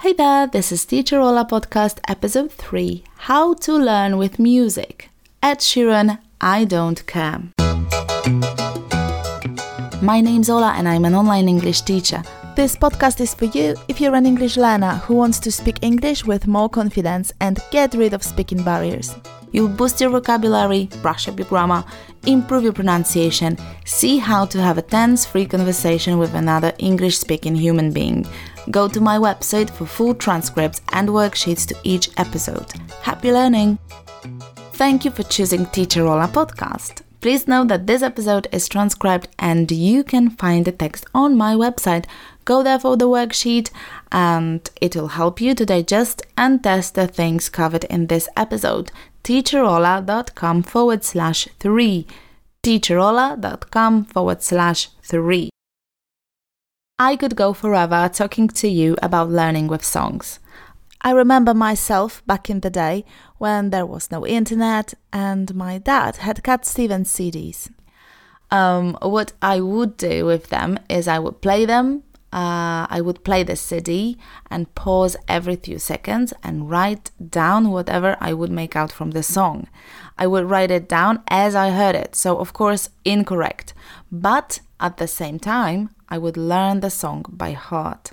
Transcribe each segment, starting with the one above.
Hey there, this is Teacher Ola Podcast, Episode 3 How to Learn with Music. Ed Sheeran, I Don't Care. My name's Ola and I'm an online English teacher. This podcast is for you if you're an English learner who wants to speak English with more confidence and get rid of speaking barriers. You'll boost your vocabulary, brush up your grammar, improve your pronunciation, see how to have a tense free conversation with another English speaking human being. Go to my website for full transcripts and worksheets to each episode. Happy learning! Thank you for choosing Teacher Ola podcast. Please note that this episode is transcribed and you can find the text on my website. Go there for the worksheet and it will help you to digest and test the things covered in this episode. teacherola.com forward slash three. teacherola.com forward slash three. I could go forever talking to you about learning with songs. I remember myself back in the day when there was no internet and my dad had Cat Stevens CDs. Um, what I would do with them is I would play them, uh, I would play the CD and pause every few seconds and write down whatever I would make out from the song. I would write it down as I heard it, so of course incorrect. But at the same time, I would learn the song by heart.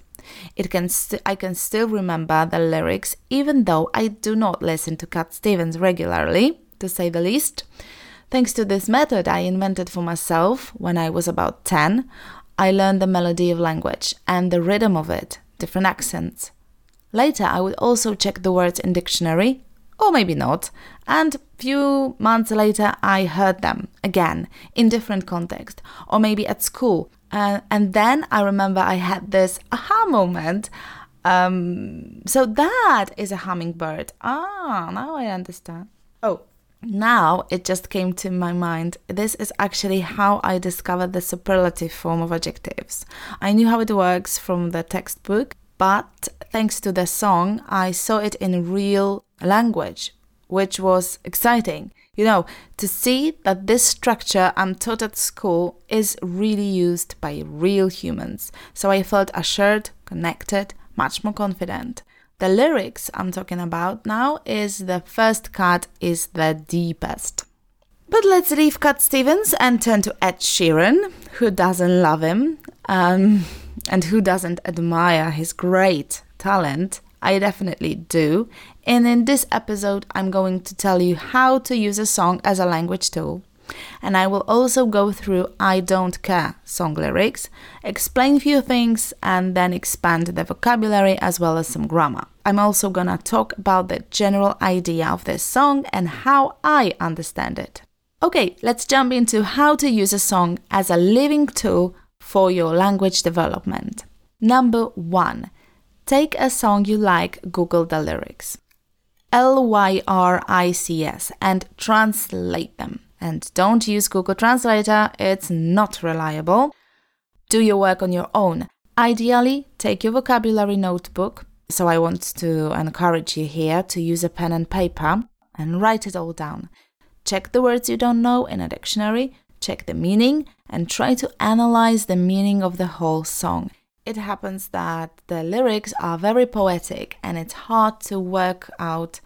It can st- I can still remember the lyrics even though I do not listen to Cat Stevens regularly, to say the least. Thanks to this method I invented for myself when I was about 10, I learned the melody of language and the rhythm of it, different accents. Later I would also check the words in dictionary or maybe not. And few months later, I heard them again in different context, or maybe at school. And then I remember I had this aha moment. Um, so that is a hummingbird. Ah, now I understand. Oh, now it just came to my mind. This is actually how I discovered the superlative form of adjectives. I knew how it works from the textbook, but thanks to the song, I saw it in real language, which was exciting. You know, to see that this structure I'm taught at school is really used by real humans. So I felt assured, connected, much more confident. The lyrics I'm talking about now is the first cut is the deepest. But let's leave Cat Stevens and turn to Ed Sheeran, who doesn't love him um, and who doesn't admire his great talent. I definitely do. And in this episode, I'm going to tell you how to use a song as a language tool. And I will also go through I Don't Care song lyrics, explain a few things, and then expand the vocabulary as well as some grammar. I'm also gonna talk about the general idea of this song and how I understand it. Okay, let's jump into how to use a song as a living tool for your language development. Number one, take a song you like, Google the lyrics. L Y R I C S and translate them. And don't use Google Translator, it's not reliable. Do your work on your own. Ideally, take your vocabulary notebook. So, I want to encourage you here to use a pen and paper and write it all down. Check the words you don't know in a dictionary, check the meaning, and try to analyze the meaning of the whole song it happens that the lyrics are very poetic and it's hard to work out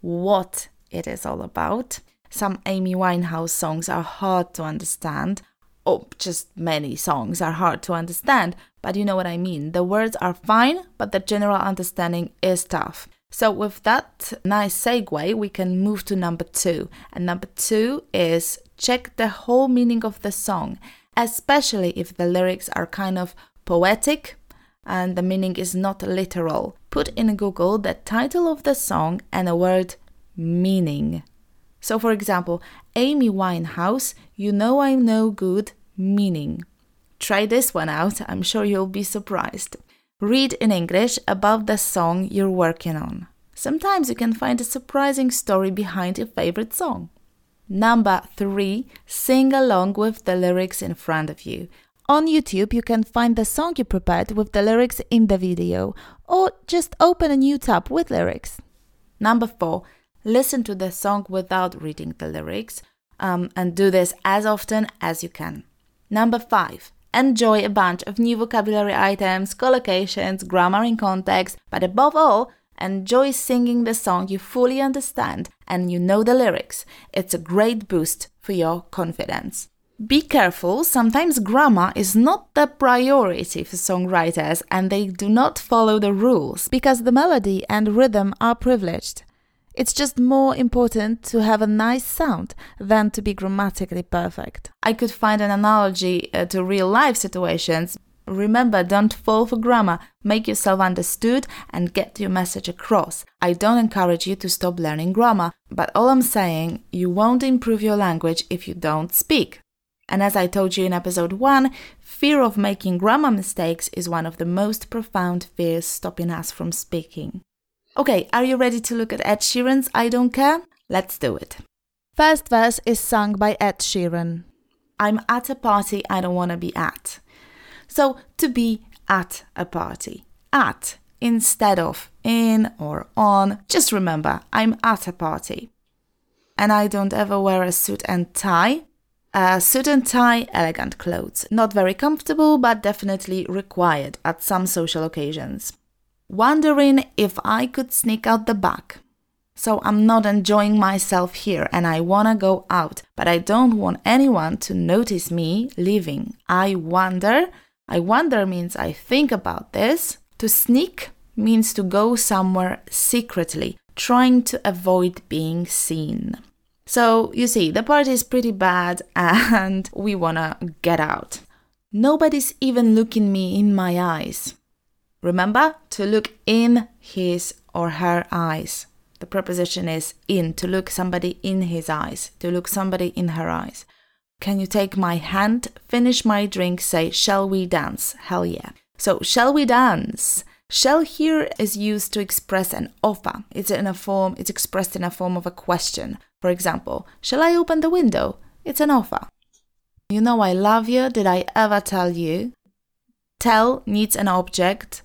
what it is all about. Some Amy Winehouse songs are hard to understand, Oh, just many songs are hard to understand, but you know what I mean. The words are fine, but the general understanding is tough. So, with that nice segue, we can move to number two. And number two is check the whole meaning of the song, especially if the lyrics are kind of poetic and the meaning is not literal. Put in Google the title of the song and a word meaning. So, for example, Amy Winehouse, You Know I'm No Good, meaning. Try this one out, I'm sure you'll be surprised. Read in English about the song you're working on. Sometimes you can find a surprising story behind your favorite song. Number three, sing along with the lyrics in front of you. On YouTube, you can find the song you prepared with the lyrics in the video, or just open a new tab with lyrics. Number four, listen to the song without reading the lyrics, um, and do this as often as you can. Number five, enjoy a bunch of new vocabulary items, collocations, grammar in context, but above all, enjoy singing the song you fully understand and you know the lyrics. It's a great boost for your confidence. Be careful, sometimes grammar is not the priority for songwriters and they do not follow the rules because the melody and rhythm are privileged. It's just more important to have a nice sound than to be grammatically perfect. I could find an analogy uh, to real life situations. Remember, don't fall for grammar. Make yourself understood and get your message across. I don't encourage you to stop learning grammar, but all I'm saying, you won't improve your language if you don't speak. And as I told you in episode 1, fear of making grammar mistakes is one of the most profound fears stopping us from speaking. Okay, are you ready to look at Ed Sheeran's I Don't Care? Let's do it. First verse is sung by Ed Sheeran. I'm at a party I don't want to be at. So, to be at a party. At instead of in or on. Just remember, I'm at a party. And I don't ever wear a suit and tie a suit and tie, elegant clothes. Not very comfortable, but definitely required at some social occasions. Wondering if I could sneak out the back. So I'm not enjoying myself here and I wanna go out, but I don't want anyone to notice me leaving. I wonder. I wonder means I think about this. To sneak means to go somewhere secretly, trying to avoid being seen. So you see, the party is pretty bad and we wanna get out. Nobody's even looking me in my eyes. Remember to look in his or her eyes. The preposition is in, to look somebody in his eyes, to look somebody in her eyes. Can you take my hand, finish my drink, say, Shall we dance? Hell yeah. So, shall we dance? Shall here is used to express an offer. It's in a form, it's expressed in a form of a question. For example, shall I open the window? It's an offer. You know I love you. Did I ever tell you? Tell needs an object.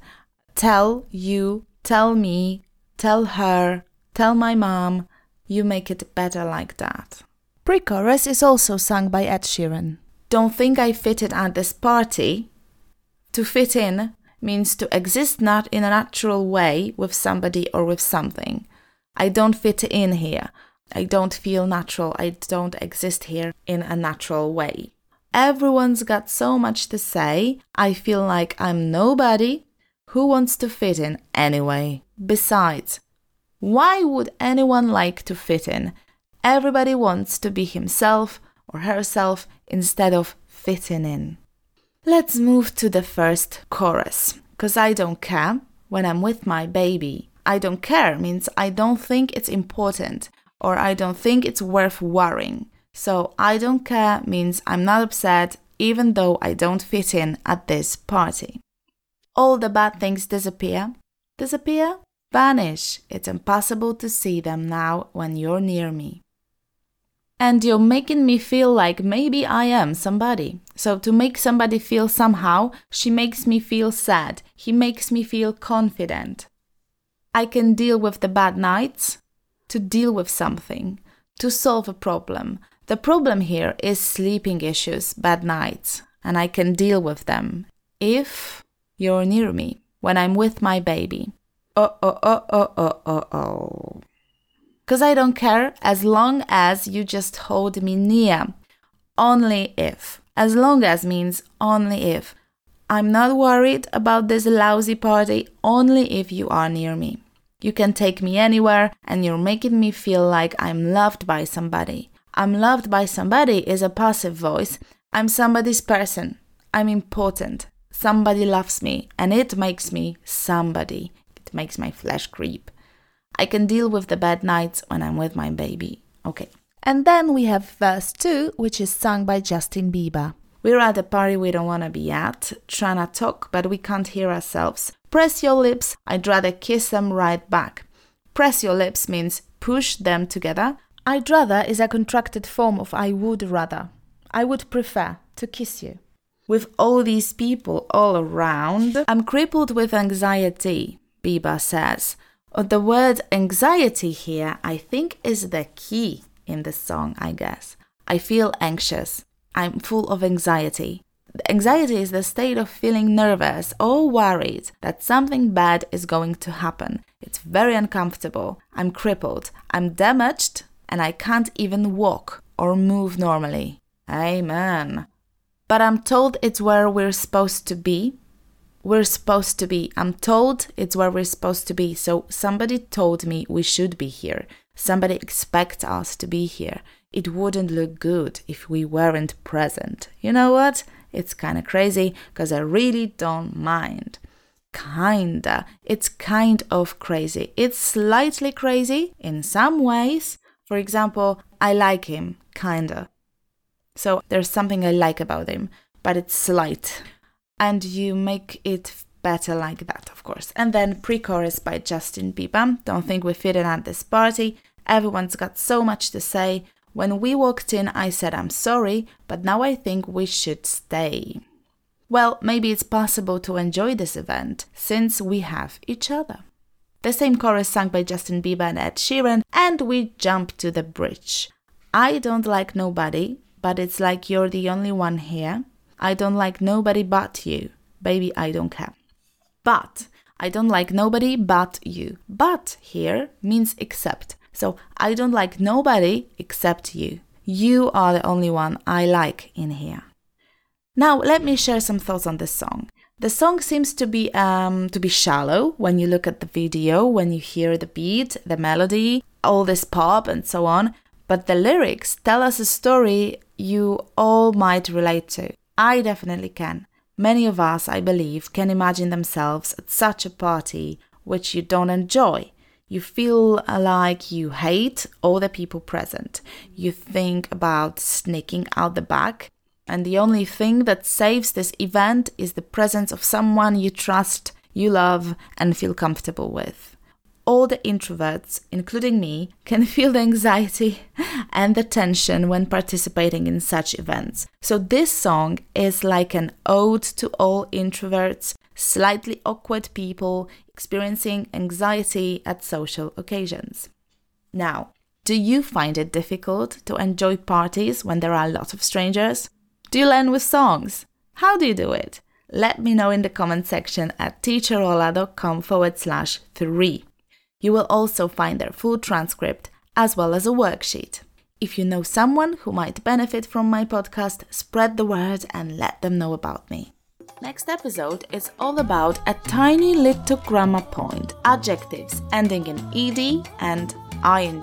Tell you, tell me, tell her, tell my mom. You make it better like that. Pre chorus is also sung by Ed Sheeran. Don't think I fit fitted at this party. To fit in means to exist not in a natural way with somebody or with something. I don't fit in here. I don't feel natural. I don't exist here in a natural way. Everyone's got so much to say. I feel like I'm nobody. Who wants to fit in anyway? Besides, why would anyone like to fit in? Everybody wants to be himself or herself instead of fitting in. Let's move to the first chorus. Because I don't care when I'm with my baby. I don't care means I don't think it's important or I don't think it's worth worrying. So I don't care means I'm not upset even though I don't fit in at this party. All the bad things disappear. Disappear? Vanish. It's impossible to see them now when you're near me. And you're making me feel like maybe I am somebody. So, to make somebody feel somehow, she makes me feel sad. He makes me feel confident. I can deal with the bad nights, to deal with something, to solve a problem. The problem here is sleeping issues, bad nights, and I can deal with them if you're near me when I'm with my baby. Oh, oh, oh, oh, oh, oh, oh. Because I don't care as long as you just hold me near. Only if. As long as means only if. I'm not worried about this lousy party only if you are near me. You can take me anywhere, and you're making me feel like I'm loved by somebody. I'm loved by somebody is a passive voice. I'm somebody's person. I'm important. Somebody loves me, and it makes me somebody. It makes my flesh creep. I can deal with the bad nights when I'm with my baby. Okay. And then we have verse 2, which is sung by Justin Bieber. We're at a party we don't want to be at, trying to talk, but we can't hear ourselves. Press your lips, I'd rather kiss them right back. Press your lips means push them together. I'd rather is a contracted form of I would rather. I would prefer to kiss you. With all these people all around, I'm crippled with anxiety, Bieber says. The word anxiety here, I think, is the key in the song, I guess. I feel anxious. I'm full of anxiety. Anxiety is the state of feeling nervous or worried that something bad is going to happen. It's very uncomfortable. I'm crippled. I'm damaged and I can't even walk or move normally. Amen. But I'm told it's where we're supposed to be. We're supposed to be. I'm told it's where we're supposed to be. So somebody told me we should be here. Somebody expects us to be here. It wouldn't look good if we weren't present. You know what? It's kind of crazy because I really don't mind. Kinda. It's kind of crazy. It's slightly crazy in some ways. For example, I like him, kinda. So there's something I like about him, but it's slight. And you make it better like that, of course. And then pre chorus by Justin Bieber. Don't think we fit in at this party. Everyone's got so much to say. When we walked in, I said I'm sorry, but now I think we should stay. Well, maybe it's possible to enjoy this event since we have each other. The same chorus sung by Justin Bieber and Ed Sheeran, and we jump to the bridge. I don't like nobody, but it's like you're the only one here. I don't like nobody but you. Baby, I don't care. But I don't like nobody but you. But here means except. So I don't like nobody except you. You are the only one I like in here. Now let me share some thoughts on this song. The song seems to be um, to be shallow when you look at the video, when you hear the beat, the melody, all this pop and so on. But the lyrics tell us a story you all might relate to. I definitely can. Many of us, I believe, can imagine themselves at such a party which you don't enjoy. You feel uh, like you hate all the people present. You think about sneaking out the back. And the only thing that saves this event is the presence of someone you trust, you love, and feel comfortable with. All the introverts, including me, can feel the anxiety and the tension when participating in such events. So, this song is like an ode to all introverts slightly awkward people experiencing anxiety at social occasions. Now, do you find it difficult to enjoy parties when there are a lot of strangers? Do you learn with songs? How do you do it? Let me know in the comment section at teacherola.com forward slash three. You will also find their full transcript as well as a worksheet. If you know someone who might benefit from my podcast, spread the word and let them know about me. Next episode is all about a tiny little grammar point, adjectives ending in ed and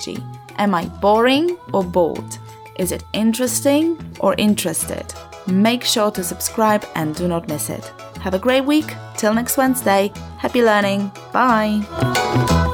ing. Am I boring or bored? Is it interesting or interested? Make sure to subscribe and do not miss it. Have a great week. Till next Wednesday. Happy learning. Bye.